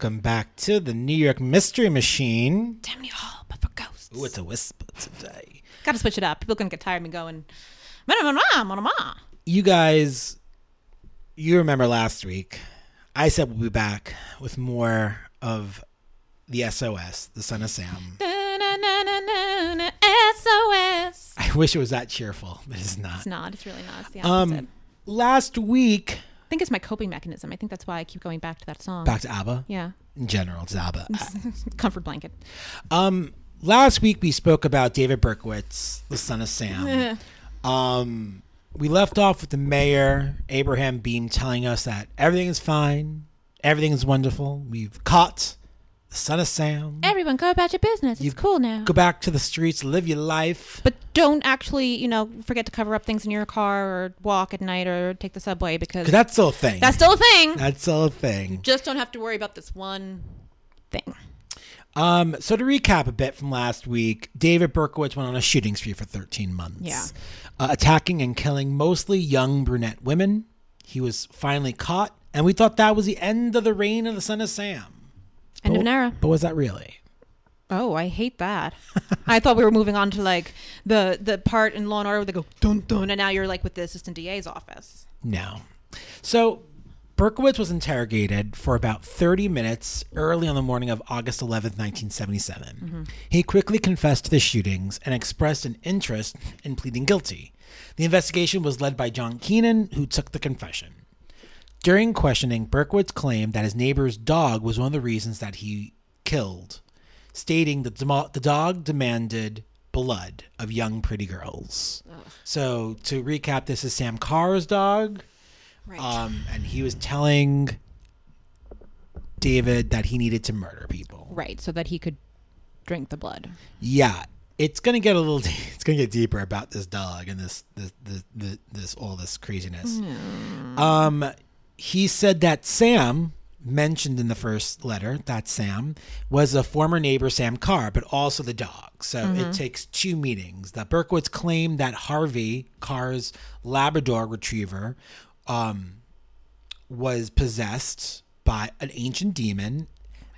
welcome back to the New York Mystery Machine. Damn you all, but for ghosts. Ooh, it's a whisper today. Gotta switch it up. People are gonna get tired of me going. You guys, you remember last week, I said we'll be back with more of the SOS, the Son of Sam. SOS. I wish it was that cheerful, but it's not. It's not. It's really not. It's the opposite. Um, last week, think it's my coping mechanism. I think that's why I keep going back to that song. back to ABBA. Yeah. In general, it's ABBA. Comfort blanket. Um, last week we spoke about David Berkowitz, the son of Sam. um, we left off with the mayor, Abraham Beame, telling us that everything is fine, everything is wonderful. We've caught the son of Sam. Everyone, go about your business. It's You cool now. Go back to the streets, live your life. But don't actually, you know, forget to cover up things in your car or walk at night or take the subway because that's still a thing. that's still a thing. that's still a thing. Just don't have to worry about this one thing. Um, so to recap a bit from last week, David Berkowitz went on a shooting spree for 13 months. Yeah. Uh, attacking and killing mostly young brunette women. He was finally caught, and we thought that was the end of the reign of the son of Sam. End of But- an era. But was that really? Oh, I hate that. I thought we were moving on to like the the part in Law and Order where they go dun dun, and now you're like with the assistant DA's office. No. So Berkowitz was interrogated for about 30 minutes early on the morning of August 11th, 1977. Mm-hmm. He quickly confessed to the shootings and expressed an interest in pleading guilty. The investigation was led by John Keenan, who took the confession. During questioning, Berkowitz claimed that his neighbor's dog was one of the reasons that he killed, stating that the dog demanded blood of young pretty girls. So to recap, this is Sam Carr's dog. Right. Um, and he was telling David that he needed to murder people. right, so that he could drink the blood. Yeah, it's gonna get a little. It's gonna get deeper about this dog and this this this, this, this all this craziness. Um, he said that Sam mentioned in the first letter that Sam was a former neighbor Sam Carr, but also the dog. So it takes two meetings. That Berkowitz claimed that Harvey Carr's Labrador Retriever um, was possessed by an ancient demon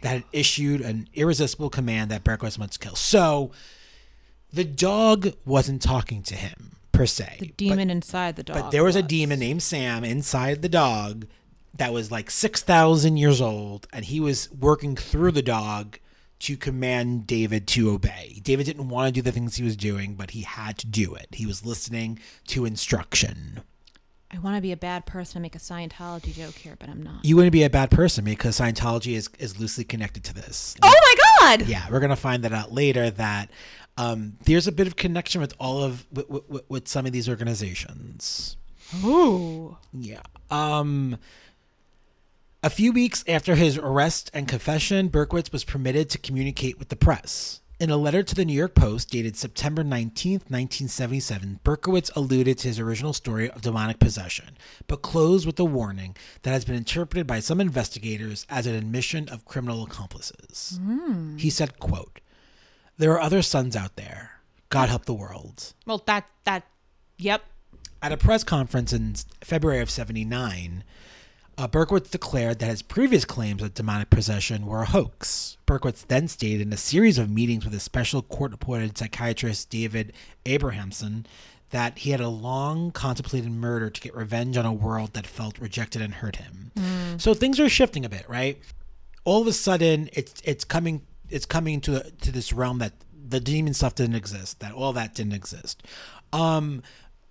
that had issued an irresistible command that Berkowitz must kill. So the dog wasn't talking to him per se. The demon inside the dog. But there was a demon named Sam inside the dog that was like 6,000 years old, and he was working through the dog to command David to obey. David didn't want to do the things he was doing, but he had to do it. He was listening to instruction. I want to be a bad person and make a Scientology joke here, but I'm not. You wouldn't be a bad person because Scientology is, is loosely connected to this. Oh my god! Yeah, we're gonna find that out later. That um, there's a bit of connection with all of with, with, with some of these organizations. Ooh. Yeah. Um a few weeks after his arrest and confession, Berkowitz was permitted to communicate with the press. In a letter to the New York Post dated September 19, 1977, Berkowitz alluded to his original story of demonic possession, but closed with a warning that has been interpreted by some investigators as an admission of criminal accomplices. He said, quote, There are other sons out there. God help the world. Well, that that. Yep. At a press conference in February of 79, uh, Berkowitz declared that his previous claims of demonic possession were a hoax. Berkowitz then stated in a series of meetings with a special court appointed psychiatrist David Abrahamsen that he had a long contemplated murder to get revenge on a world that felt rejected and hurt him. So things are shifting a bit, right? All of a sudden, it's it's coming it's coming to to this realm that the demon stuff didn't exist, that all that didn't exist. Um,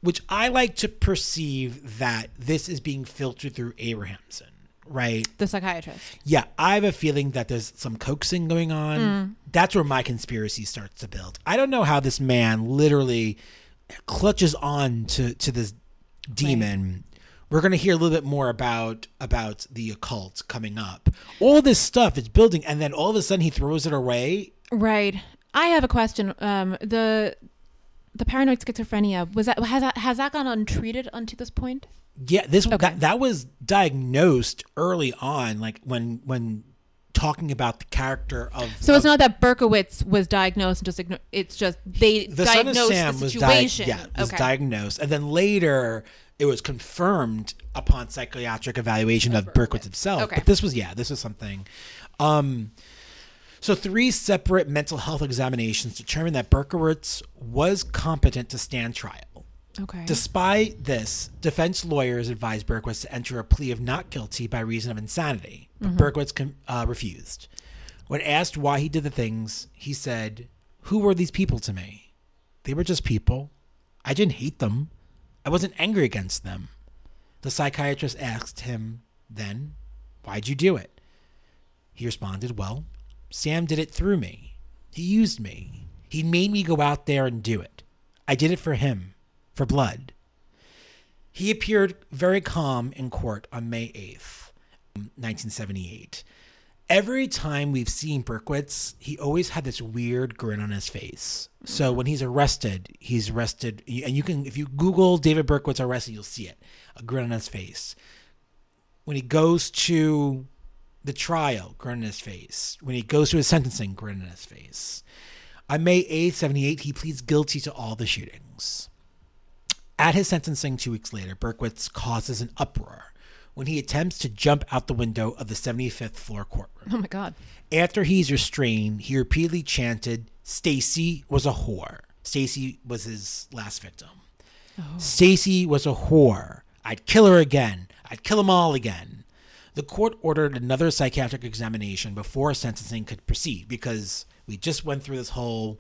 which I like to perceive that this is being filtered through Abrahamsen, right? The psychiatrist. Yeah, I have a feeling that there's some coaxing going on. That's where my conspiracy starts to build. I don't know how this man literally clutches on to to this demon. We're going to hear a little bit more about about the occult coming up. All this stuff is building and then all of a sudden he throws it away. Right. I have a question. Um, the the paranoid schizophrenia was that has that has that gone untreated unto this point? Yeah, this Okay. that, that was diagnosed early on like when when talking about the character of. So it's of- not that Berkowitz was diagnosed and just igno- it's just they the son of Sam the was, di- yeah, was okay. diagnosed, and then later it was confirmed upon psychiatric evaluation of Berkowitz himself. Okay. But this was yeah, this was something. Um, so three separate mental health examinations determined that Berkowitz was competent to stand trial. okay. Despite this, defense lawyers advised Berkowitz to enter a plea of not guilty by reason of insanity, but Berkowitz com- uh, refused. When asked why he did the things, he said, Who were these people to me? They were just people. I didn't hate them. I wasn't angry against them. The psychiatrist asked him, Then, why'd you do it? He responded, Well, Sam did it through me. He used me. He made me go out there and do it. I did it for him, for blood. He appeared very calm in court on May 8th, 1978. Every time we've seen Berkowitz, he always had this weird grin on his face. So when he's arrested, he's arrested, and you can, if you Google David Berkowitz arrested, you'll see it a grin on his face. When he goes to the trial, grin on his face. When he goes to his sentencing, grin on his face. On May 8th, 78, he pleads guilty to all the shootings. At his sentencing two weeks later, Berkowitz causes an uproar when he attempts to jump out the window of the 75th floor courtroom. oh my god. After he's restrained, he repeatedly chanted, Stacy was a whore. Stacy was his last victim. Oh. Stacy was a whore. I'd kill her again. I'd kill them all again. The court ordered another psychiatric examination before sentencing could proceed because we just went through this whole,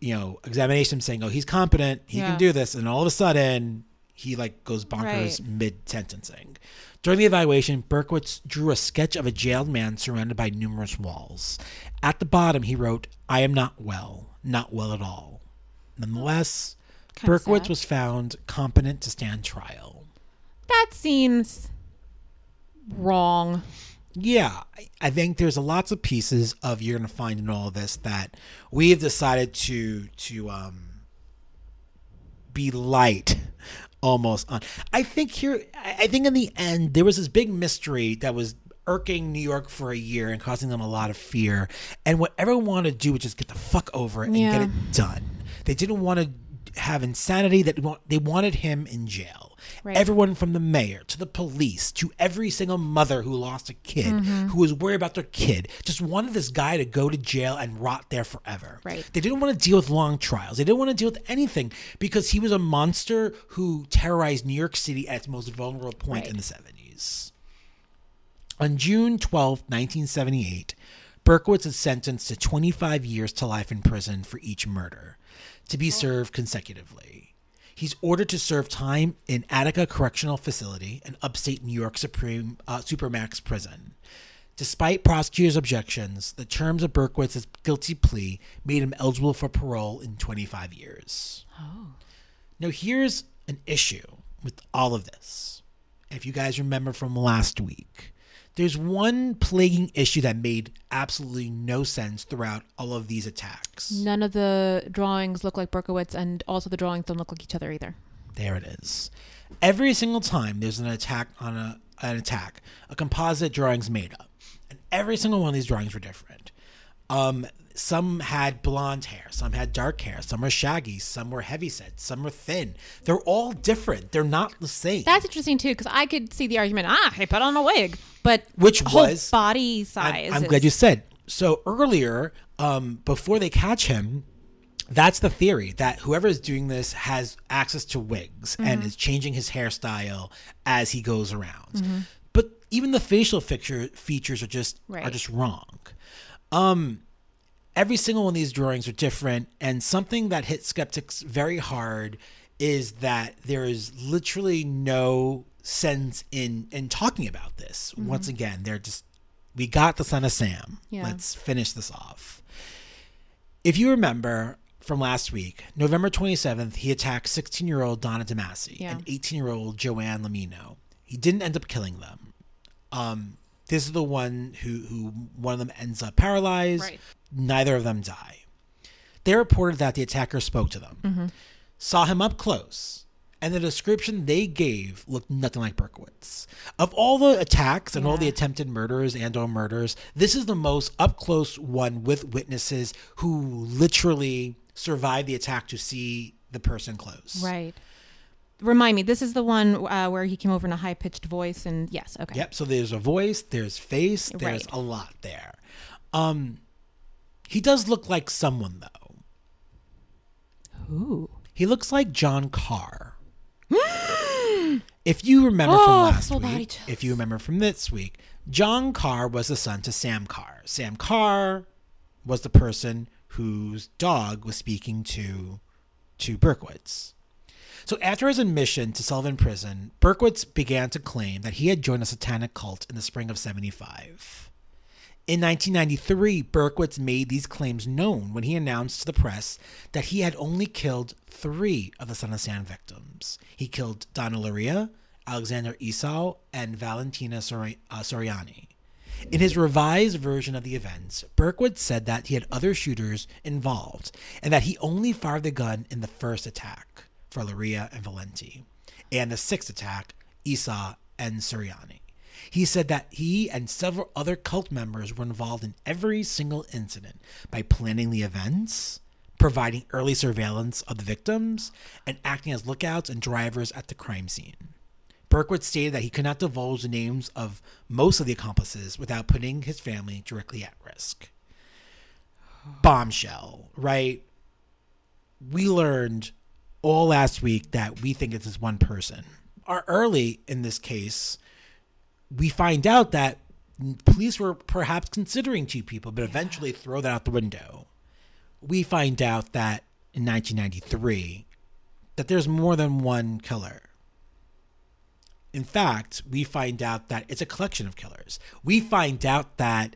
you know, examination saying, "Oh, he's competent. He Yeah. can do this," and all of a sudden, he like goes bonkers Right. mid sentencing. During the evaluation, Berkowitz drew a sketch of a jailed man surrounded by numerous walls. At the bottom, he wrote, I am not well, not well at all. Nonetheless, Kinda Berkowitz was found competent to stand trial. That seems wrong. Yeah, I- think there's a lots of pieces of you're going to find in all of this that we have decided to to um, be light almost on. I think here, I think in the end, there was this big mystery that was irking New York for a year and causing them a lot of fear. And what everyone wanted to do was just get the fuck over it and get it done. They didn't want to have insanity. That they wanted him in jail. Right. Everyone from the mayor to the police to every single mother who lost a kid Mm-hmm. who was worried about their kid just wanted this guy to go to jail and rot there forever. Right. They didn't want to deal with long trials. They didn't want to deal with anything because he was a monster who terrorized New York City at its most vulnerable point Right. in the 70s. On June 12, 1978, Berkowitz is sentenced to 25 years to life in prison for each murder, to be served consecutively. He's ordered to serve time in Attica Correctional Facility, an upstate New York Supreme uh, Supermax prison. Despite prosecutors' objections, the terms of Berkowitz's guilty plea made him eligible for parole in 25 years. Now, here's an issue with all of this. If you guys remember from last week, there's one plaguing issue that made absolutely no sense throughout all of these attacks. None of the drawings look like Berkowitz, and also the drawings don't look like each other either. There it is. Every single time there's an attack on a an attack, a composite drawing's made up, and every single one of these drawings were different. Um, some had blonde hair, some had dark hair, some were shaggy, some were heavyset, some were thin. They're all different. They're not the same. That's interesting too, because I could see the argument. Ah, he put on a wig, but Which was- body I'm, size. I'm is- glad you said. So earlier, um, before they catch him, that's the theory that whoever is doing this has access to wigs and Mm-hmm. is changing his hairstyle as he goes around. But even the facial fixture features are just are just wrong. Um, every single one of these drawings are different, and something that hit skeptics very hard is that there is literally no sense in in talking about this. Once again, they're just we got the son of Sam. Yeah. Let's finish this off. If you remember from last week, November 27th, he attacked 16 year old Donna DeMasi Yeah. and 18 year old Joanne Lomino. He didn't end up killing them. Um, this is the one who, who one of them ends up paralyzed. Right. Neither of them die. They reported that the attacker spoke to them, Mm-hmm. saw him up close, and the description they gave looked nothing like Berkowitz. Of all the attacks and all the attempted murders and or murders, this is the most up close one with witnesses who literally survived the attack to see the person close. Right. Remind me, this is the one uh, where he came over in a high pitched voice, and yes, okay. Yep. So there's a voice, there's face, there's Right. a lot there. Um, he does look like someone though. Ooh. He looks like John Carr. if you remember from Oh, last week, if you remember from this week, John Carr was the son to Sam Carr. Sam Carr was the person whose dog was speaking to to Berkowitz. So after his admission to Sullivan Prison, Berkowitz began to claim that he had joined a satanic cult in the spring of 75. In 1993, Berkowitz made these claims known when he announced to the press that he had only killed three of the Son of Sam victims. He killed Donna Lauria, Alexander Esau, and Valentina uh, Suriani. In his revised version of the events, Berkowitz said that he had other shooters involved and that he only fired the gun in the first attack for Lauria and Valenti, and the sixth attack, Esau and Suriani. He said that he and several other cult members were involved in every single incident by planning the events, providing early surveillance of the victims, and acting as lookouts and drivers at the crime scene. Berkowitz stated that he could not divulge the names of most of the accomplices without putting his family directly at risk. Bombshell, right? We learned all last week that we think it's this one person. Our early in this case, we find out that police were perhaps considering two people, but eventually throw that out the window. We find out that in 1993 that there's more than one killer. In fact, we find out that it's a collection of killers. We find out that,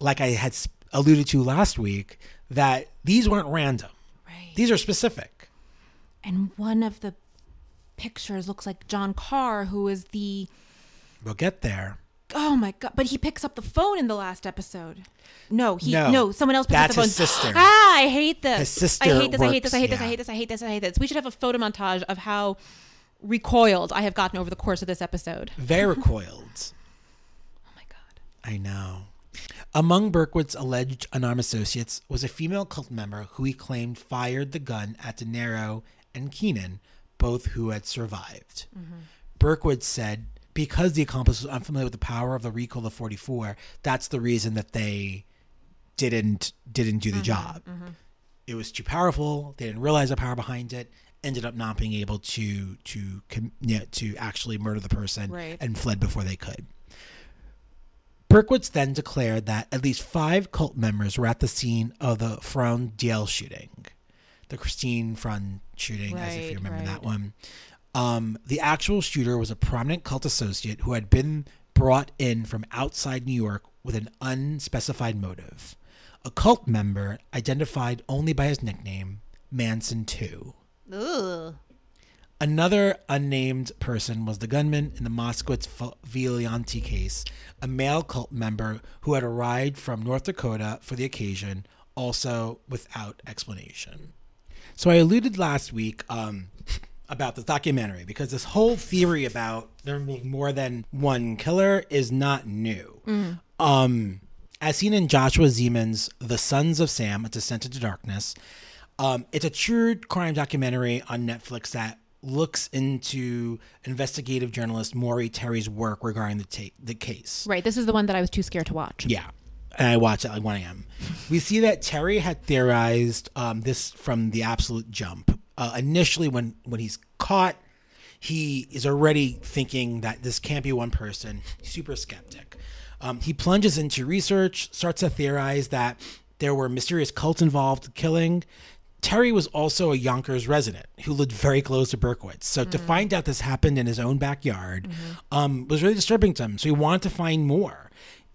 like I had alluded to last week, that these weren't random. Right. These are specific. and one of the pictures looks like John Carr, who is the We'll get there. oh my god! But he picks up the phone in the last episode. No, he No, no, someone else picks that's up the phone. his sister. Ah, I hate this. His sister I hate this. I hate this. I hate this. I yeah. hate this. I hate this. I hate this. I hate this. We should have a photo montage of how recoiled I have gotten over the course of this episode. Very recoiled. Oh my god. I know. Among Berkowitz's alleged unarmed associates was a female cult member who he claimed fired the gun at Denaro and Keenan, both who had survived. Berkwood said because the accomplice was unfamiliar with the power of the recoil of 44, that's the reason that they didn't didn't do the mm-hmm, job. Mm-hmm. It was too powerful. They didn't realize the power behind it. Ended up not being able to to com- yeah, to actually murder the person Right. and fled before they could. Berkowitz then declared that at least five cult members were at the scene of the Freund Diel shooting, the Christine Freund shooting, as if you Right, remember that one. Um, the actual shooter was a prominent cult associate who had been brought in from outside New York with an unspecified motive. A cult member identified only by his nickname, Manson 2. Ugh. Another unnamed person was the gunman in the Moskowitz Violante case, a male cult member who had arrived from North Dakota for the occasion, also without explanation. So I alluded last week um, about the documentary because this whole theory about there being more than one killer is not new. Um, as seen in Joshua Zeman's The Sons of Sam, A Descent into Darkness, um, it's a true crime documentary on Netflix that looks into investigative journalist Maury Terry's work regarding the ta- the case. Right. This is the one that I was too scared to watch. Yeah. And I watched it at like 1 a.m. We see that Terry had theorized um, this from the absolute jump. Uh, initially, when, when he's caught, he is already thinking that this can't be one person, super skeptic. Um, he plunges into research, starts to theorize that there were mysterious cults involved killing. Terry was also a Yonkers resident who lived very close to Berkowitz. So to find out this happened in his own backyard um, was really disturbing to him. So he wanted to find more.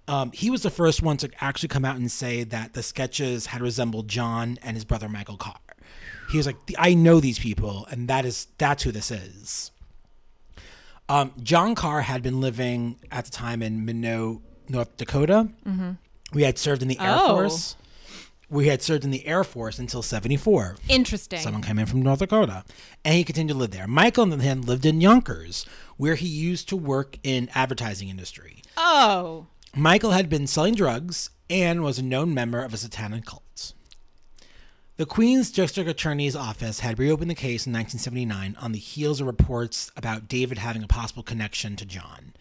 Um, he was the first one to actually come out and say that the sketches had resembled John and his brother Michael Carr. He was like, I know these people, and that is that's who this is. Um, John Carr had been living at the time in Minot, North Dakota. We had served in the Air Oh. Force. We had served in the Air Force until 74. Interesting. Someone came in from North Dakota, and he continued to live there. Michael, on the other hand, lived in Yonkers, where he used to work in advertising industry. oh. Michael had been selling drugs and was a known member of a satanic cult. The Queens District Attorney's Office had reopened the case in 1979 on the heels of reports about David having a possible connection to John.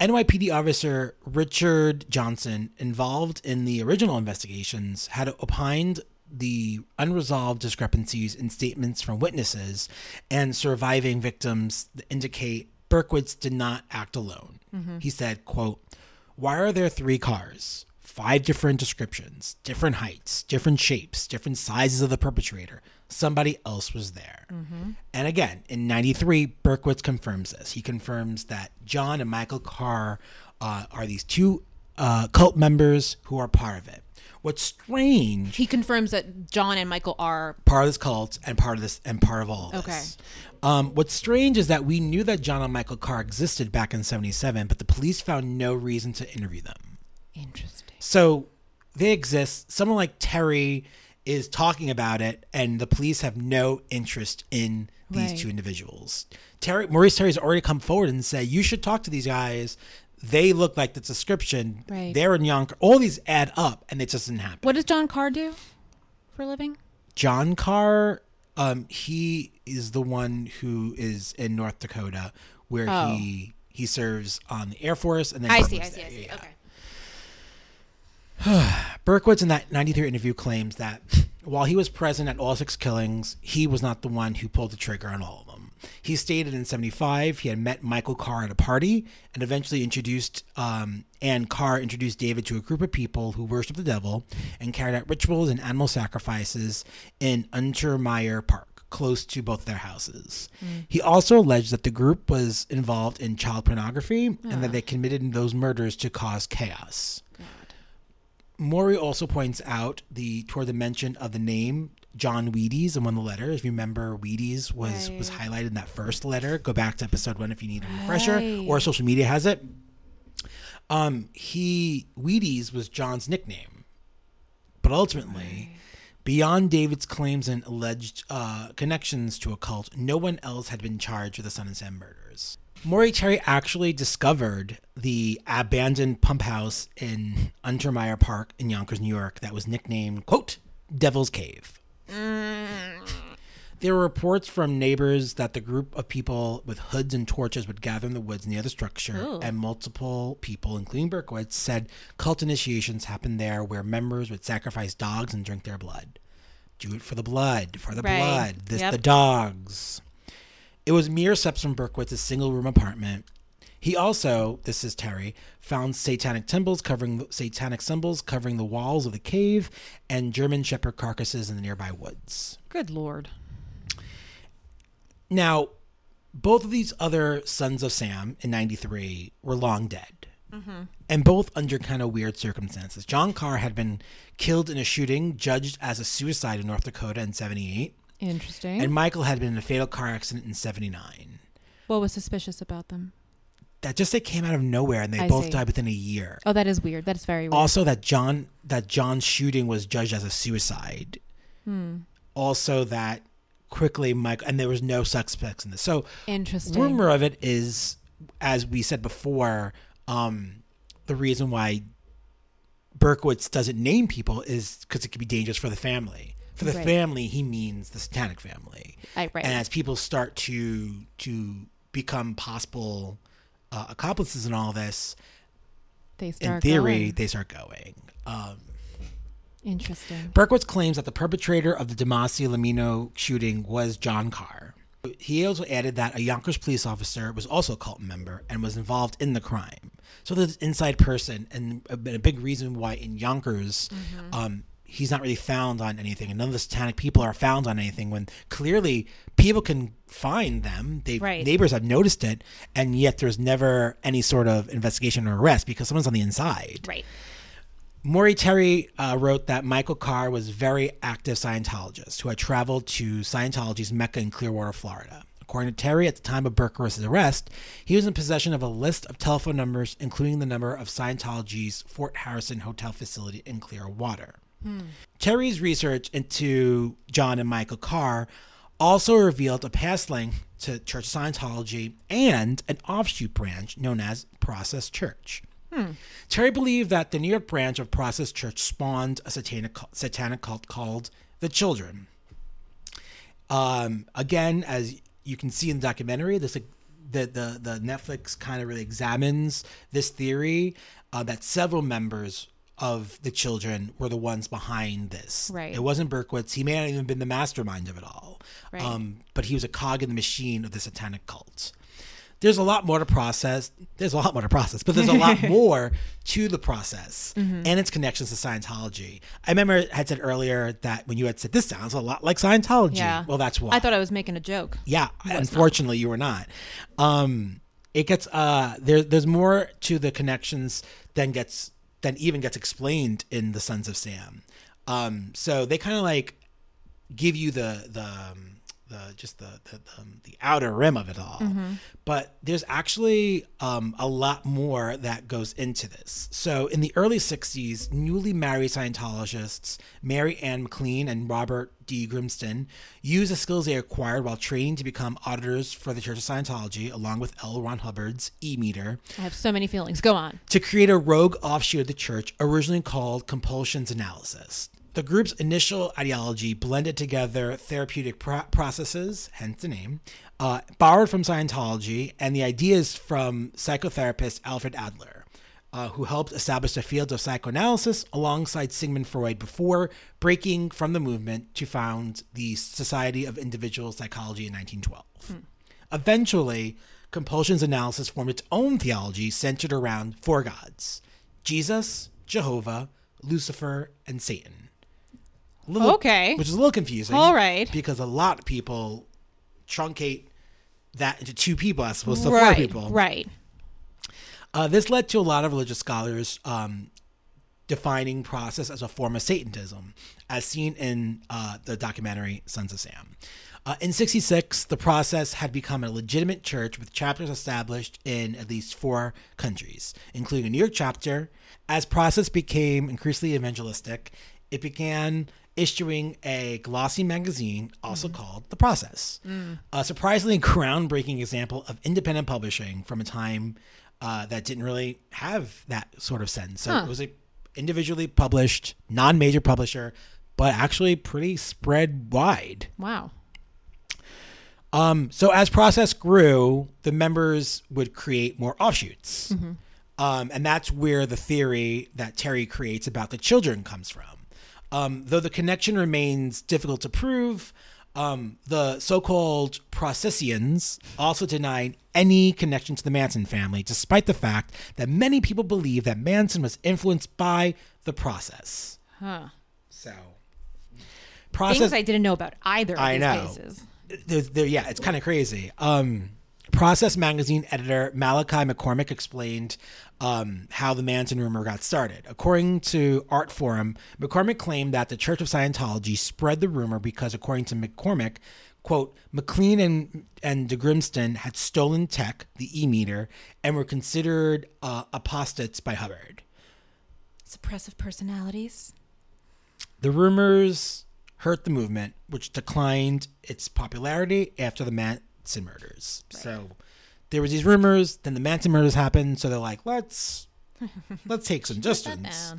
NYPD officer Richard Johnson, involved in the original investigations, had opined the unresolved discrepancies in statements from witnesses and surviving victims that indicate Berkowitz did not act alone. Mm-hmm. He said, quote, why are there three cars? Five different descriptions, different heights, different shapes, different sizes of the perpetrator. Somebody else was there. And again, in 93, Berkowitz confirms this. He confirms that John and Michael Carr uh, are these two uh, cult members who are part of it. What's strange He confirms that John and Michael are. part of this cult and part of this and part of all of this. Um, what's strange is that we knew that John and Michael Carr existed back in '77, but the police found no reason to interview them. Interesting. So they exist. Someone like Terry is talking about it, and the police have no interest in these Right. two individuals. Terry, Maurice Terry's already come forward and said, you should talk to these guys. They look like the description. Right. They're in Yonkers. All these add up, and it just doesn't happen. What does John Carr do for a living? John Carr, um, he is the one who is in North Dakota, where Oh. he he serves on the Air Force, and then I see. I see. there. I see. Yeah. Okay. Berkowitz in that '93 interview claims that while he was present at all six killings, he was not the one who pulled the trigger on all of them. He stated in '75 he had met Michael Carr at a party and eventually introduced, um, and Carr introduced David to a group of people who worshiped the devil and carried out rituals and animal sacrifices in Untermyer Park, close to both their houses. He also alleged that the group was involved in child pornography and that they committed those murders to cause chaos. Maury also points out the toward the mention of the name John Wheaties in one of the letters. If you remember, Wheaties was was highlighted in that first letter. Go back to episode one if you need a refresher, Right. or social media has it. Um, he Wheaties was John's nickname, but ultimately, beyond David's claims and alleged uh, connections to a cult, no one else had been charged with the Son and Sam murders. Maury Terry actually discovered the abandoned pump house in Untermyer Park in Yonkers, New York, that was nicknamed, quote, Devil's Cave. There were reports from neighbors that the group of people with hoods and torches would gather in the woods near the structure, Ooh. and multiple people, including Berkowitz, said cult initiations happened there where members would sacrifice dogs and drink their blood. Do it for the blood, for the Right. blood, this Yep. the dogs. It was mere steps from Berkowitz's single room apartment. He also, this is Terry, found satanic symbols covering satanic symbols covering the walls of the cave and German shepherd carcasses in the nearby woods. Good lord. Now, both of these other sons of Sam in 93 were long dead. Mm-hmm. And both under kind of weird circumstances. John Carr had been killed in a shooting judged as a suicide in North Dakota in 78. Interesting. And Michael had been in a fatal car accident in 79. what was suspicious about them? That just they came out of nowhere and they I both see. died within a year. Oh, that is weird. That is very weird. Also that John that John's shooting was judged as a suicide. Hmm. Also that quickly Mike and there was no suspects in this. So Interesting. rumor of it is as we said before um the reason why berkowitz doesn't name people is because it could be dangerous for the family for the Right. family he means the satanic family I, right. and as people start to to become possible uh, accomplices in all this they start in theory going. they start going um Interesting. Berkowitz claims that the perpetrator of the Demasi Lomino shooting was John Carr. He also added that a Yonkers police officer was also a cult member and was involved in the crime. So there's an inside person, and a, a big reason why in Yonkers, um, he's not really found on anything, and none of the satanic people are found on anything. When clearly people can find them, they Right. neighbors have noticed it, and yet there's never any sort of investigation or arrest because someone's on the inside. Right. Maury Terry uh, wrote that Michael Carr was a very active Scientologist who had traveled to Scientology's Mecca in Clearwater, Florida. According to Terry, at the time of Berkowitz's arrest, he was in possession of a list of telephone numbers, including the number of Scientology's Fort Harrison hotel facility in Clearwater. Terry's research into John and Michael Carr also revealed a past link to Church Scientology and an offshoot branch known as Process Church. Terry believed that the New York branch of Process Church spawned a satanic, cult- satanic cult called the Children. Um, again, as you can see in the documentary, this the the, the Netflix kind of really examines this theory uh, that several members of the children were the ones behind this. Right. It wasn't Berkowitz. He may not even been the mastermind of it all. Right. Um, but he was a cog in the machine of the satanic cult. There's a lot more to process. There's a lot more to process, but there's a lot more to the process Mm-hmm. and its connections to Scientology. I remember I had said earlier that when you had said this sounds a lot like Scientology. Yeah. Well, that's why. I thought I was making a joke. Yeah, unfortunately, you were not. Um, it gets uh, there. There's more to the connections than gets than even gets explained in the Sons of Sam. Um, so they kind of like give you the the um, the just the the, the, um, the outer rim of it all. But there's actually um, a lot more that goes into this. So in the early '60s, newly married Scientologists Mary Ann MacLean and Robert de Grimston used the skills they acquired while training to become auditors for the Church of Scientology, along with L. Ron Hubbard's E Meter, I have so many feelings. Go on. to create a rogue offshoot of the church originally called compulsions analysis. The group's initial ideology blended together therapeutic pro- processes, hence the name, uh, borrowed from Scientology, and the ideas from psychotherapist Alfred Adler, uh, who helped establish the field of psychoanalysis alongside Sigmund Freud before breaking from the movement to found the Society of Individual Psychology in 1912. Eventually, compulsions analysis formed its own theology centered around four gods Jesus, Jehovah, Lucifer, and Satan. Little- Okay. Which is a little confusing. All right. Because a lot of people truncate that into two people as opposed to four people. Right. Uh, this led to a lot of religious scholars um, defining process as a form of Satanism, as seen in uh, the documentary Sons of Sam. Uh, in 66, the process had become a legitimate church with chapters established in at least four countries, including a New York chapter. As process became increasingly evangelistic, it began issuing a glossy magazine also called The Process. A surprisingly groundbreaking example of independent publishing from a time uh, that didn't really have that sort of sense. So it was a individually published, non-major publisher, but actually pretty spread wide. Wow. Um, so as process grew, the members would create more offshoots. Um, and that's where the theory that Terry creates about the children comes from. Um, though the connection remains difficult to prove, um, the so called Processians also denied any connection to the Manson family, despite the fact that many people believe that Manson was influenced by the process. Huh. So, process Things. I didn't know about either of I these know. cases. there's, there, yeah, it's kind of crazy. Um, Process magazine editor Malachi McCormick explained um, how the Manson rumor got started. According to Artforum, McCormick claimed that the Church of Scientology spread the rumor because, according to McCormick, quote, MacLean and, and de Grimston had stolen tech, the E meter, and were considered uh, apostates by Hubbard. Suppressive personalities. The rumors hurt the movement, which declined its popularity after the Manson murders. So there was these rumors, then the Manson murders happened, so they're like, let's let's take some distance.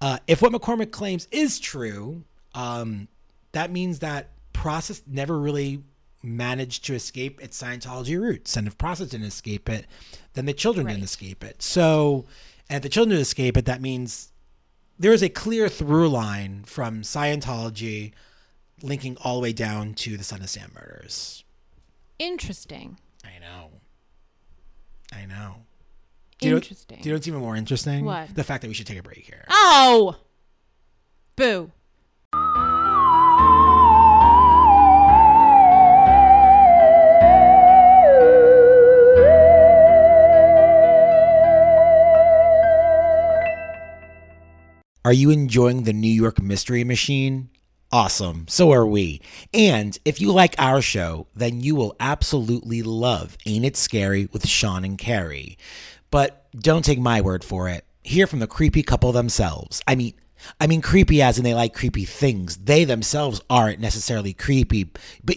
Uh, if what McCormick claims is true, um, that means that process never really managed to escape its Scientology roots. And if process didn't escape it, then the children didn't escape it. So, and if the children didn't escape it, that means there is a clear through line from Scientology linking all the way down to the Son of Sam murders. Interesting. I know. I know. Do you know- Interesting. do you know what's even more interesting? What? The fact that we should take a break here. oh! Boo. Are you enjoying the New York Mystery Machine? Awesome. So are we. And if you like our show, then you will absolutely love Ain't It Scary with Sean and Carrie. But don't take my word for it. Hear from the creepy couple themselves. I mean, I mean, creepy as in they like creepy things. They themselves aren't necessarily creepy. But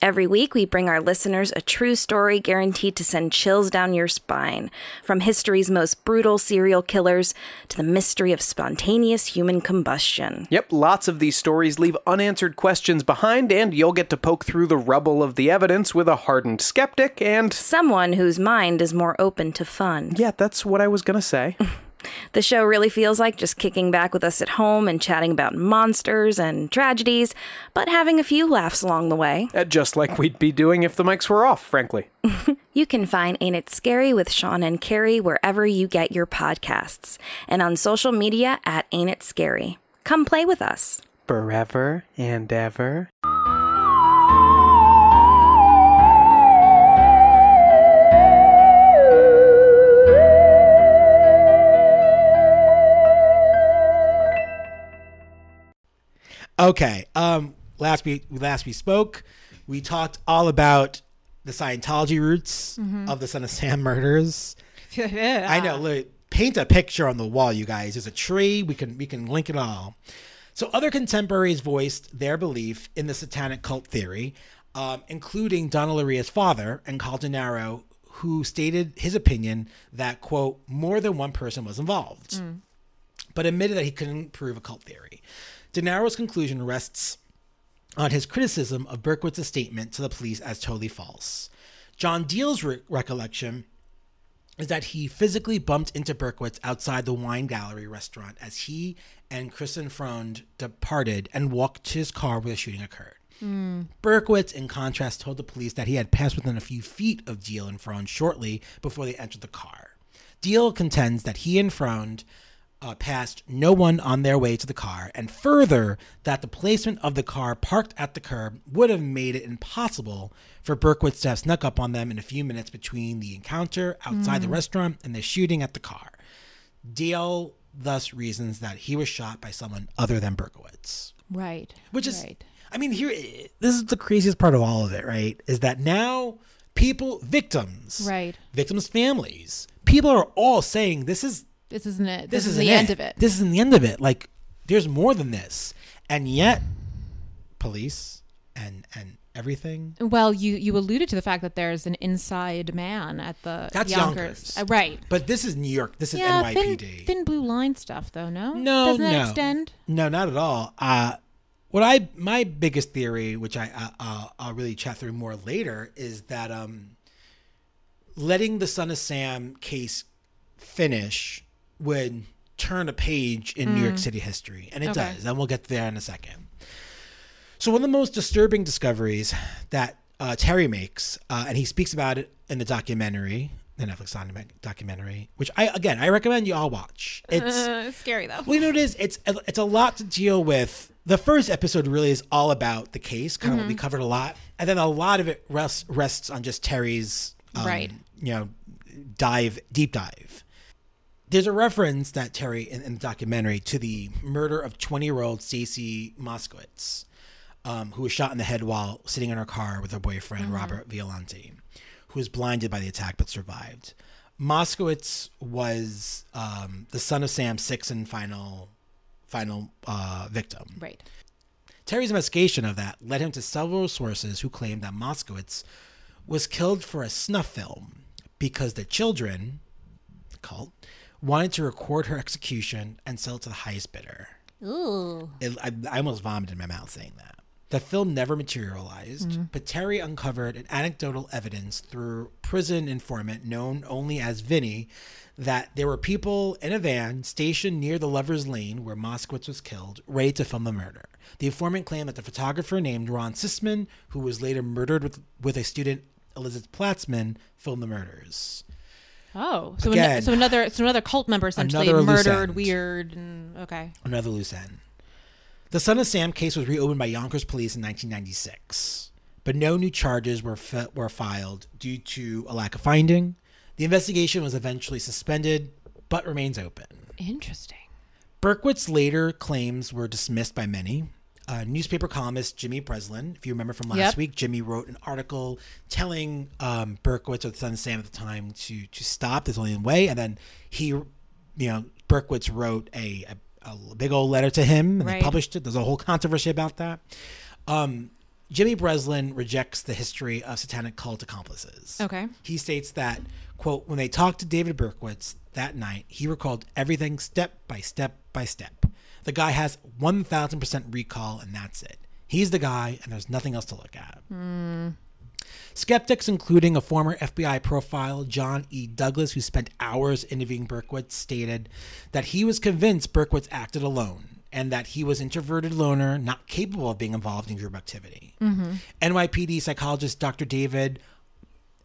Every week, we bring our listeners a true story guaranteed to send chills down your spine. From history's most brutal serial killers to the mystery of spontaneous human combustion. Yep, lots of these stories leave unanswered questions behind, and you'll get to poke through the rubble of the evidence with a hardened skeptic and. Someone whose mind is more open to fun. Yeah, that's what I was gonna say. The show really feels like just kicking back with us at home and chatting about monsters and tragedies, but having a few laughs along the way. Uh, Just like we'd be doing if the mics were off, frankly. You can find Ain't It Scary with Sean and Carrie wherever you get your podcasts, and on social media at Ain't It Scary. Come play with us. Forever and ever. Okay. Um. Last we last we spoke, we talked all about the Scientology roots of the Son of Sam murders. I know. Look, paint a picture on the wall, you guys. There's a tree. We can we can link it all. So other contemporaries voiced their belief in the satanic cult theory, um, including Donna Lauria's father and Carl Denaro, who stated his opinion that quote more than one person was involved, but admitted that he couldn't prove a cult theory. Denaro's conclusion rests on his criticism of Berkowitz's statement to the police as totally false. John Diel's re- recollection is that he physically bumped into Berkowitz outside the Wine Gallery restaurant as he and Kristen Freund departed and walked to his car where the shooting occurred. Hmm. Berkowitz, in contrast, told the police that he had passed within a few feet of Diel and Freund shortly before they entered the car. Diel contends that he and Freund uh, passed no one on their way to the car, and further, that the placement of the car parked at the curb would have made it impossible for Berkowitz to have snuck up on them in a few minutes between the encounter outside the restaurant and the shooting at the car. Diel thus reasons that he was shot by someone other than Berkowitz. Right. Which is, right. I mean, here, this is the craziest part of all of it, right? Is that now people, victims, Right. victims' families, people are all saying this is This isn't it. this, This, is isn't the end of it. This isn't the end of it. Like, there's more than this, and yet, police and and everything. well, you you alluded to the fact that there's an inside man at the That's Yonkers, Yonkers. Uh, right? But this is New York. This is yeah, NYPD. thin, thin blue line stuff, though. No, No, doesn't no. extend? No, not at all. Uh, what I my biggest theory, which I uh, uh, I'll really chat through more later, is that um, letting the Son of Sam case finish would turn a page in New York City history, and it Okay. does, and we'll get there in a second. So one of the most disturbing discoveries that uh, Terry makes, uh, and he speaks about it in the documentary, the Netflix documentary, which I again I recommend you all watch. It's Uh, it's scary though. well, you know what it is? It's it's a lot to deal with. The first episode really is all about the case, kind of what we Mm-hmm. covered a lot, and then a lot of it rests rests on just Terry's, um, Right. You know, dive deep dive. There's a reference that Terry in, in the documentary to the murder of 20 year old Stacy Moskowitz, um, who was shot in the head while sitting in her car with her boyfriend Mm-hmm. Robert Violante, who was blinded by the attack but survived. Moskowitz was um, the son of Sam's sixth and final final uh, victim. Right. Terry's investigation of that led him to several sources who claimed that Moskowitz was killed for a snuff film because the children, the cult, wanted to record her execution and sell it to the highest bidder. Ooh. It, I, I almost vomited in my mouth saying that. The film never materialized, mm-hmm. but Terry uncovered an anecdotal evidence through prison informant known only as Vinny that there were people in a van stationed near the Lover's Lane where Moskowitz was killed, ready to film the murder. The informant claimed that the photographer named Ron Sisman, who was later murdered with, with a student, Elizabeth Platzman, filmed the murders. Oh, so Again, an- so another so another cult member essentially another murdered, weird, and okay. another loose end. The Son of Sam case was reopened by Yonkers police in 1996. but no new charges were fi- were filed due to a lack of finding. The investigation was eventually suspended, but remains open. Interesting. Berkowitz later claims were dismissed by many. Uh, newspaper columnist Jimmy Breslin, if you remember from last Yep. week, Jimmy wrote an article telling um, Berkowitz or the Son of Sam at the time to to stop. There's only one way, and then he, you know, Berkowitz wrote a, a, a big old letter to him, and they published it. There's a whole controversy about that. Um, Jimmy Breslin rejects the history of satanic cult accomplices. Okay. He states that, quote, when they talked to David Berkowitz that night, he recalled everything step by step by step. The guy has 1000% recall, and that's it. He's the guy, and there's nothing else to look at. Hmm. Skeptics, including a former FBI profile, John E. Douglas, who spent hours interviewing Berkowitz, stated that he was convinced Berkowitz acted alone and that he was introverted loner, not capable of being involved in group activity. Mm-hmm. NYPD psychologist Dr. David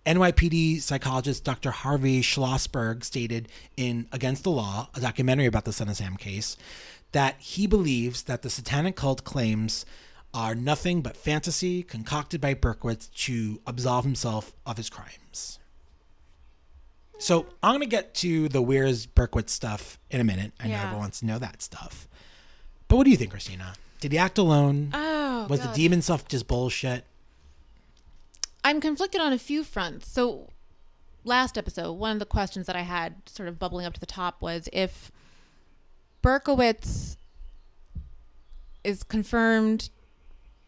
NYPD psychologist Dr. Harvey Schlossberg stated in Against the Law, a documentary about the Son of Sam case, that he believes that the satanic cult claims are nothing but fantasy concocted by Berkowitz to absolve himself of his crimes. So I'm gonna get to the where's Berkowitz stuff in a minute. I know everyone wants to know that stuff. But what do you think, Christina? Did he act alone? Oh, Was the demon stuff just bullshit? I'm conflicted on a few fronts. So, last episode, one of the questions that I had sort of bubbling up to the top was if Berkowitz is confirmed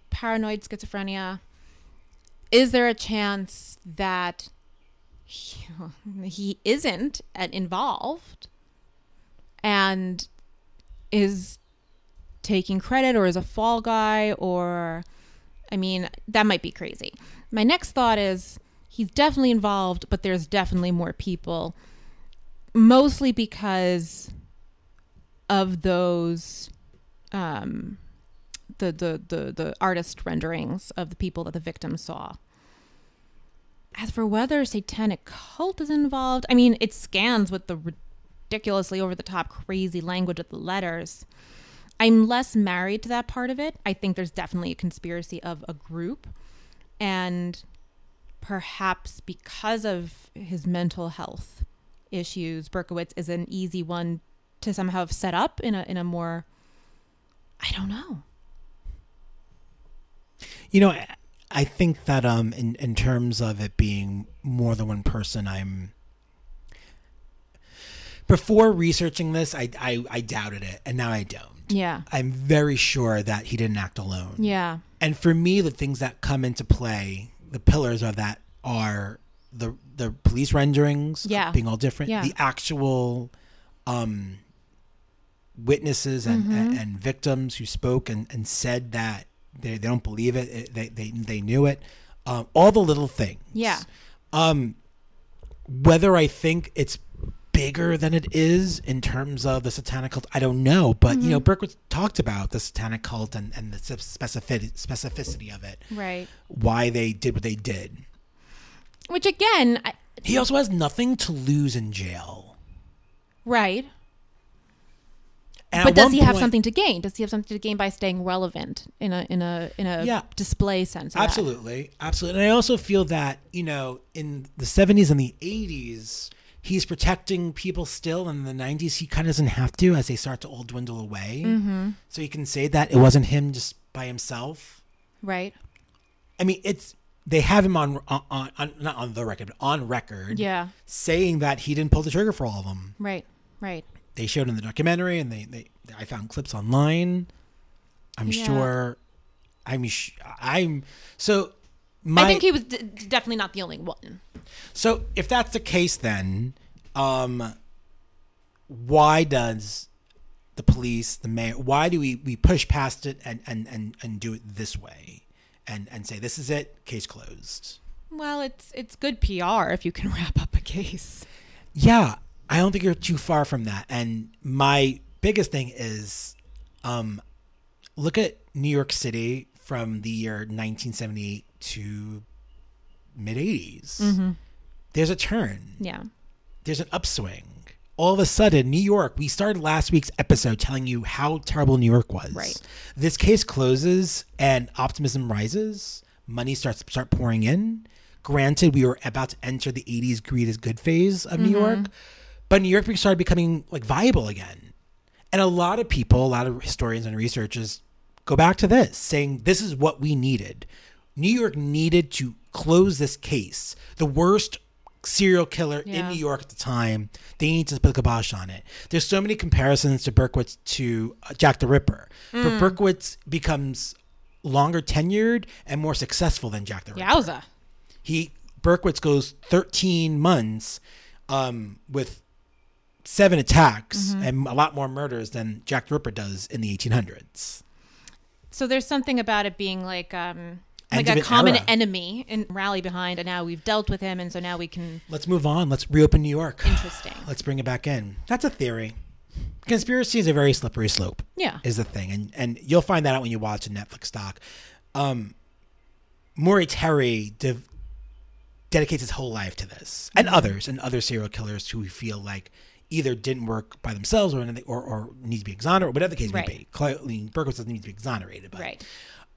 paranoid schizophrenia, is there a chance that he, he isn't involved and is taking credit or is a fall guy or I mean, that might be crazy. My next thought is he's definitely involved, but there's definitely more people. Mostly because of those um the the the, the artist renderings of the people that the victim saw. As for whether satanic cult is involved, I mean, it scans with the ridiculously over the top crazy language of the letters. I'm less married to that part of it. I think there's definitely a conspiracy of a group. And perhaps because of his mental health issues, Berkowitz is an easy one to somehow set up in a in a more I don't know. You know, I- I think that um, in in terms of it being more than one person, I'm before researching this, I I, I doubted it, and now I don't. Yeah. I'm very sure that he didn't act alone. Yeah. And for me, the things that come into play, the pillars of that are the the police renderings, Yeah. being all different, Yeah. the actual um, witnesses and, Mm-hmm. and, and victims who spoke and, and said that they, they don't believe it, it- they, they, they knew it, um, all the little things. Yeah. Um, whether I think it's bigger than it is in terms of the satanic cult, I don't know. But you know, Mm-hmm. Berkowitz talked about the satanic cult and, and the specificity specificity of it, Right. why they did what they did. Which again, I, He also has nothing to lose in jail. right. And but does he have something to gain? Does he have something to gain by staying relevant in a in a in a Yeah. display sense? of that? Absolutely, absolutely. And I also feel that you know, in the '70s and the '80s, he's protecting people still. And in the '90s, he kind of doesn't have to as they start to all dwindle away. Mm-hmm. So he can say that it wasn't him just by himself. Right. I mean, it's they have him on on, on, on not on the record, but on record, Yeah. saying that he didn't pull the trigger for all of them. Right. Right. They showed in the documentary, and they they I found clips online. I'm Yeah. sure. I'm sh- I'm so. My, I think he was d- definitely not the only one. So if that's the case, then um, why does the police, the mayor, why do we, we push past it and, and, and, and do it this way and, and say this is it, case closed? Well, it's it's good PR if you can wrap up a case. Yeah, I don't think you're too far from that. And my biggest thing is, um, look at New York City from the year 1978 to mid 80s. There's a turn. Yeah. there's an upswing. All of a sudden, New York, we started last week's episode telling you how terrible New York was. Right. This case closes and optimism rises, money starts start pouring in. Granted, we were about to enter the 80s greed is good phase of New York, but New York started becoming like viable again. And a lot of people, a lot of historians and researchers go back to this, saying this is what we needed. New York needed to close this case. The worst serial killer in New York at the time. They need to put a kibosh on it. There's so many comparisons to Berkowitz to uh, Jack the Ripper, but Berkowitz becomes longer tenured and more successful than Jack the Ripper Yowza. he Berkowitz goes 13 months um, with seven attacks Mm-hmm. and a lot more murders than Jack the Ripper does in the 1800s. So there's something about it being like um like a common era. enemy and rally behind, and now we've dealt with him, and so now we can. Let's move on. Let's reopen New York. Interesting. Let's bring it back in. That's a theory. Conspiracy is a very slippery slope. Yeah. is the thing, and and you'll find that out when you watch a Netflix doc. Um, Maury Terry dev- dedicates his whole life to this, and others, and other serial killers who we feel like either didn't work by themselves or anything, or, or need to be exonerated, or whatever the case Right. may be. Colleen Berkowitz doesn't need to be exonerated, but Right.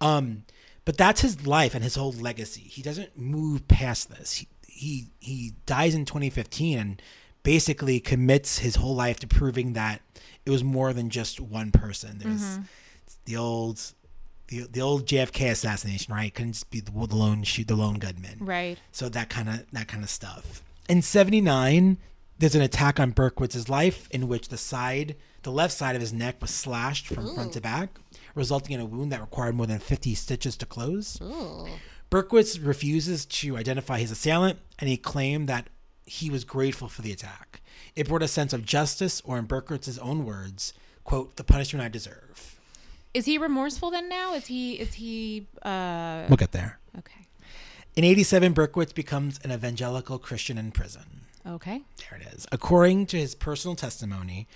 um, but that's his life and his whole legacy. He doesn't move past this. He he, he dies in 2015 and basically commits his whole life to proving that it was more than just one person. There's the old the, the old JFK assassination, right? Couldn't just be the, the lone shoot the lone gunman. Right. So that kind of that kind of stuff. In '79, there's an attack on Berkowitz's life in which the side, the left side of his neck was slashed from front to back, resulting in a wound that required more than 50 stitches to close. Berkowitz refuses to identify his assailant, and he claimed that he was grateful for the attack. It brought a sense of justice, or in Berkowitz's own words, "quote the punishment I deserve." Is he remorseful then? Now is he? Is he? uh We'll get there. Okay. In '87, Berkowitz becomes an evangelical Christian in prison. Okay. There it is. According to his personal testimony,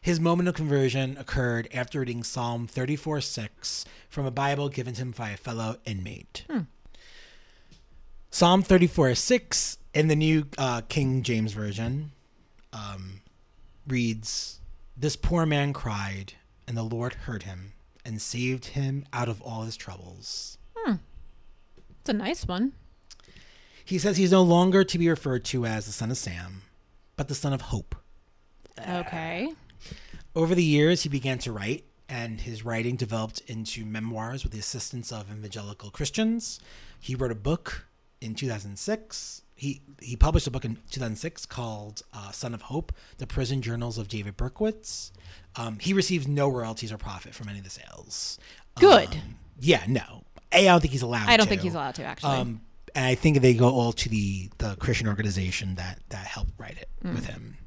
his moment of conversion occurred after reading Psalm 34 6 from a Bible given to him by a fellow inmate. Psalm 34 6 in the New uh, King James Version um, reads This poor man cried, and the Lord heard him and saved him out of all his troubles. Hmm. It's a nice one. He says he's no longer to be referred to as the son of Sam, but the son of hope. Okay. Over the years, he began to write, and his writing developed into memoirs with the assistance of evangelical Christians. He wrote a book in 2006. He, he published a book in 2006 called uh, Son of Hope The Prison Journals of David Berkowitz. Um, he receives no royalties or profit from any of the sales. Good. Um, yeah, no. A, I don't think he's allowed I don't to. think he's allowed to actually. Um, and I think they go all to the the Christian organization that that helped write it mm. with him.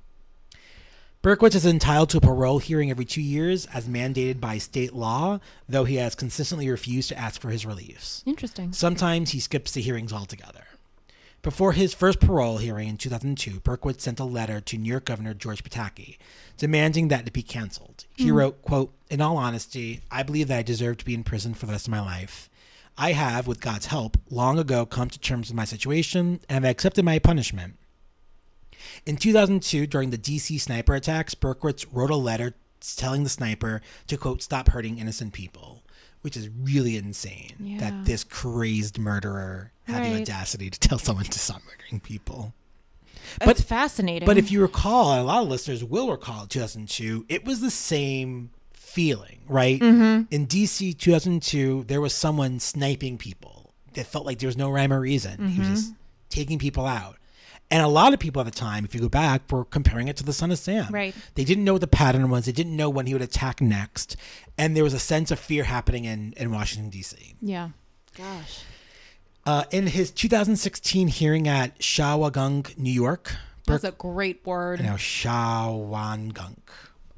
Berkowitz is entitled to a parole hearing every two years, as mandated by state law, though he has consistently refused to ask for his release. Interesting. Sometimes he skips the hearings altogether. Before his first parole hearing in 2002, Berkowitz sent a letter to New York Governor George Pataki demanding that it be canceled. He hmm. wrote, quote, In all honesty, I believe that I deserve to be in prison for the rest of my life. I have, with God's help, long ago come to terms with my situation and have accepted my punishment. In 2002, during the DC sniper attacks, Berkowitz wrote a letter telling the sniper to, quote, stop hurting innocent people, which is really insane Yeah. that this crazed murderer had the audacity to tell someone to stop murdering people. That's fascinating. But if you recall, and a lot of listeners will recall 2002, it was the same feeling, right? Mm-hmm. In DC 2002, there was someone sniping people that felt like there was no rhyme or reason. He was just Mm-hmm. taking people out. And a lot of people at the time, if you go back, were comparing it to the Son of Sam. Right. They didn't know what the pattern was. They didn't know when he would attack next. And there was a sense of fear happening in, in Washington, D.C. yeah. Gosh. Uh, in his 2016 hearing at Shawangunk, New York, That's a great word. now Shawangunk.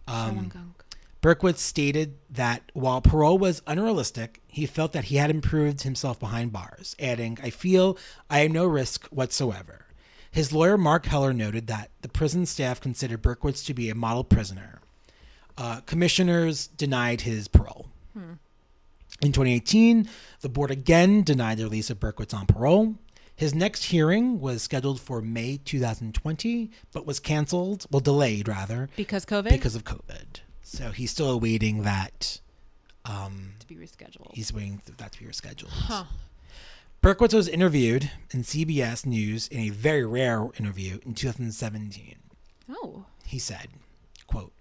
Um, Shawangunk. Berkowitz stated that while parole was unrealistic, he felt that he had improved himself behind bars, adding, I feel I am no risk whatsoever. His lawyer, Mark Heller, noted that the prison staff considered Berkowitz to be a model prisoner. Uh, commissioners denied his parole. In 2018, the board again denied the release of Berkowitz on parole. His next hearing was scheduled for May 2020, but was canceled, well, delayed rather, Because COVID because of COVID. So he's still awaiting that. Um, to be rescheduled. he's waiting for that to be rescheduled. Huh. Berkowitz was interviewed in CBS News in a very rare interview in 2017. Oh. He said, quote,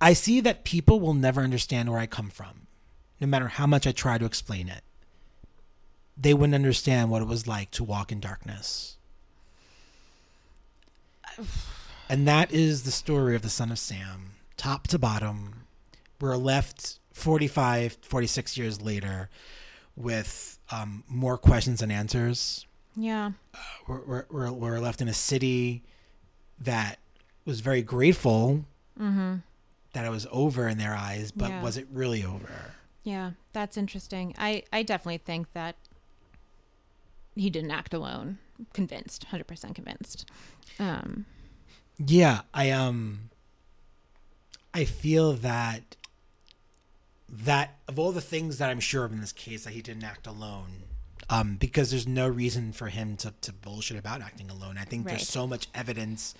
I see that people will never understand where I come from, no matter how much I try to explain it. They wouldn't understand what it was like to walk in darkness. And that is the story of the son of Sam, top to bottom. We're left 45, 46 years later with um, more questions than answers. Yeah. We're, we're, we're, we're left in a city that was very grateful mm-hmm. that it was over in their eyes, but Yeah. was it really over? Yeah. That's interesting. I, I definitely think that he didn't act alone. Convinced. 100% convinced. Um, Yeah, I um I feel that that of all the things that I'm sure of in this case that he didn't act alone. Um, because there's no reason for him to, to bullshit about acting alone. I think Right. there's so much evidence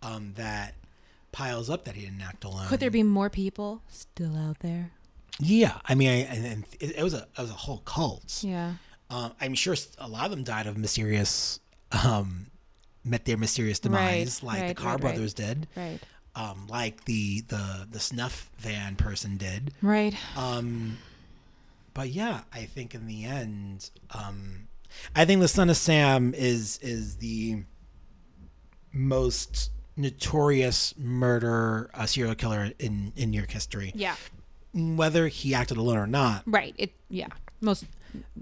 um, that piles up that he didn't act alone. could there be more people still out there? Yeah, I mean, I, and, and it, it was a it was a whole cult. Yeah. Um, I'm sure a lot of them died of mysterious, um, met their mysterious demise, Right, like the right, Carr right, right. brothers did, Right. Um, like the the the snuff van person did. Right. Um, but yeah, I think in the end, um, I think the son of Sam is is the most notorious murder uh, serial killer in in New York history. Yeah. Whether he acted alone or not, Right. It. Yeah. Most.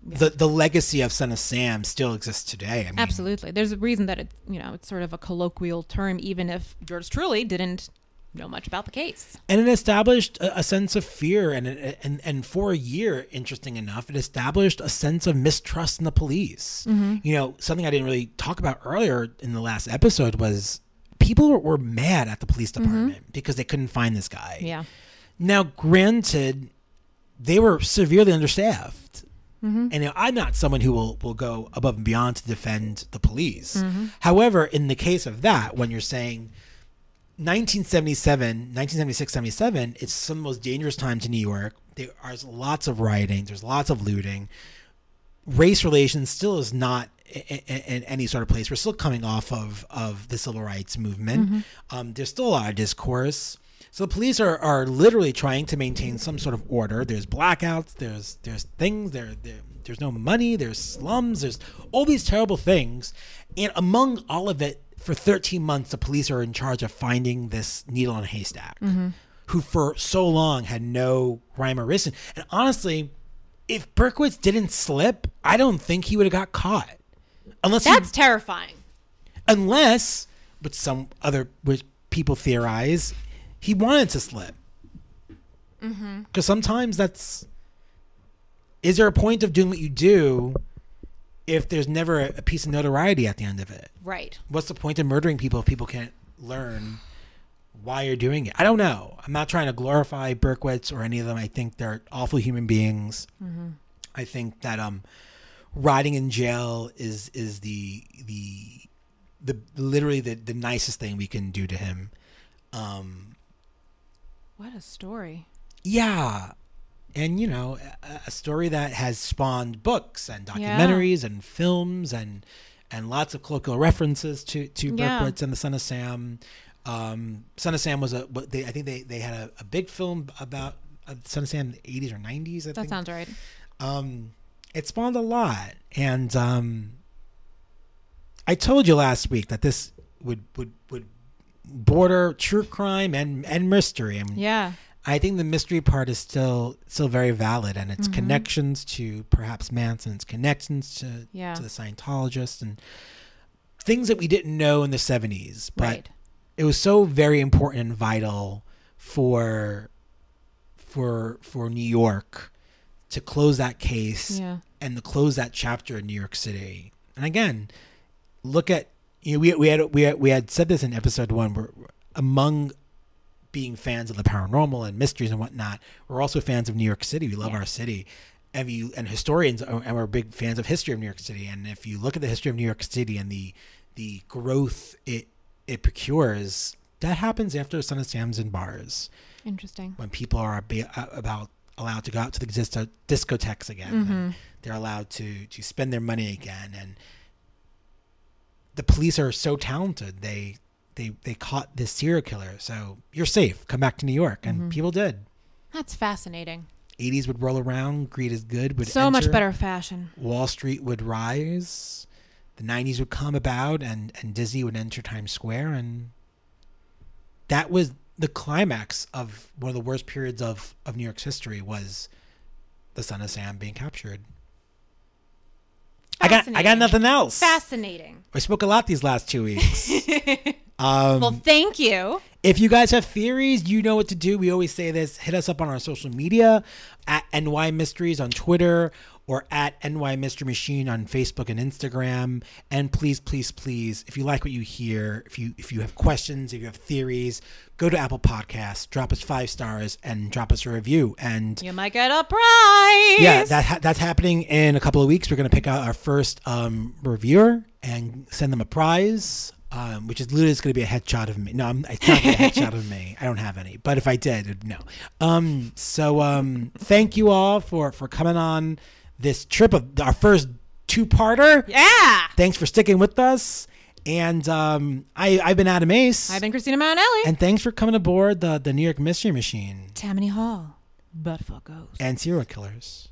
The the legacy of Son of Sam still exists today. I mean, Absolutely. There's a reason that it. You know, it's sort of a colloquial term, even if George truly didn't know much about the case. and it established a, a sense of fear, and and and for a year, interesting enough, it established a sense of mistrust in the police. Mm-hmm. You know, something I didn't really talk about earlier in the last episode was people were, mad at the police department because they couldn't find this guy. Mm-hmm. Yeah. Now, granted, they were severely understaffed. Mm-hmm. And I'm not someone who will, will go above and beyond to defend the police. Mm-hmm. However, in the case of that, when you're saying 1977, 1976, 77, it's some of the most dangerous times in New York. There are lots of rioting, there's lots of looting. Race relations still is not i- i- in any sort of place. We're still coming off of, of the civil rights movement. Um, there's still a lot of discourse. So the police are, are literally trying to maintain some sort of order. There's blackouts. There's there's things. There, there there's no money. There's slums. There's all these terrible things. And among all of it, for 13 months, the police are in charge of finding this needle in a haystack, mm-hmm. who for so long had no rhyme or reason. And honestly, if Berkowitz didn't slip, I don't think he would have got caught, unless he That's terrifying. unless, which some other which people theorize, he wanted to slip. Because sometimes that's. Is there a point of doing what you do if there's never a, a piece of notoriety at the end of it? Right. What's the point of murdering people if people can't learn why you're doing it? I don't know. I'm not trying to glorify Berkowitz or any of them. I think they're awful human beings. I think that um, rotting in jail is is the the the literally the, the nicest thing we can do to him. Um, What a story. yeah, and you know, a, a story that has spawned books and Yeah. documentaries and films and and lots of colloquial references to to Yeah. Berkowitz and the Son of Sam. Um, Son of Sam was a they I think they they had a, a big film about uh, Son of Sam in the 80s or 90s. I That think sounds right. um, it spawned a lot, and um, I told you last week that this would would would border true crime and and mystery. And Yeah. I think the mystery part is still still very valid, and Mm-hmm. its connections to perhaps Manson, its connections to Yeah. to the Scientologists, and things that we didn't know in the seventies, but right. it was so very important and vital for for for New York to close that case Yeah. and to close that chapter in New York City. And again, look at you know we we had we had, we had said this in episode one. We're among being fans of the paranormal and mysteries and whatnot. We're also fans of New York City. We love Yeah. our city. And you and historians are, and we're big fans of history of New York City. And if you look at the history of New York City and the the growth it it procures, that happens after Son of Sam's and bars Interesting. when people are about allowed to go out to the disco- discotheques again. And they're allowed to to spend their money again. And the police are so talented. They they they caught this serial killer. So you're safe. Come back to New York, and mm-hmm. people did. That's fascinating. 80s would roll around. Greed is good. Would So much better fashion. Wall Street would rise. The 90s would come about, and, and Disney would enter Times Square. And that was the climax of one of the worst periods of, of New York's history was the Son of Sam being captured. I got I got nothing else. Fascinating. I spoke a lot these last two weeks. um, Well, thank you. if you guys have theories, you know what to do. We always say this. Hit us up on our social media at NY Mysteries on Twitter or at NY Mystery Machine on Facebook and Instagram. And please, please, please, if you like what you hear, if you if you have questions, if you have theories, go to Apple Podcasts, drop us five stars, and drop us a review. And You might get a prize. yeah, that ha- that's happening in a couple of weeks. We're going to pick out our first um, reviewer and send them a prize, um, which is literally going to be a headshot of me. No, I'm, it's not be a headshot of me. I don't have any, but if I did, no. Um, so um, thank you all for for coming on this trip of our first two-parter. Yeah. Thanks for sticking with us. And um, I I've been Adam Ace. I've been Christina Marinelli. and thanks for coming aboard the the New York Mystery Machine Tammany Hall. But for ghosts. and serial killers.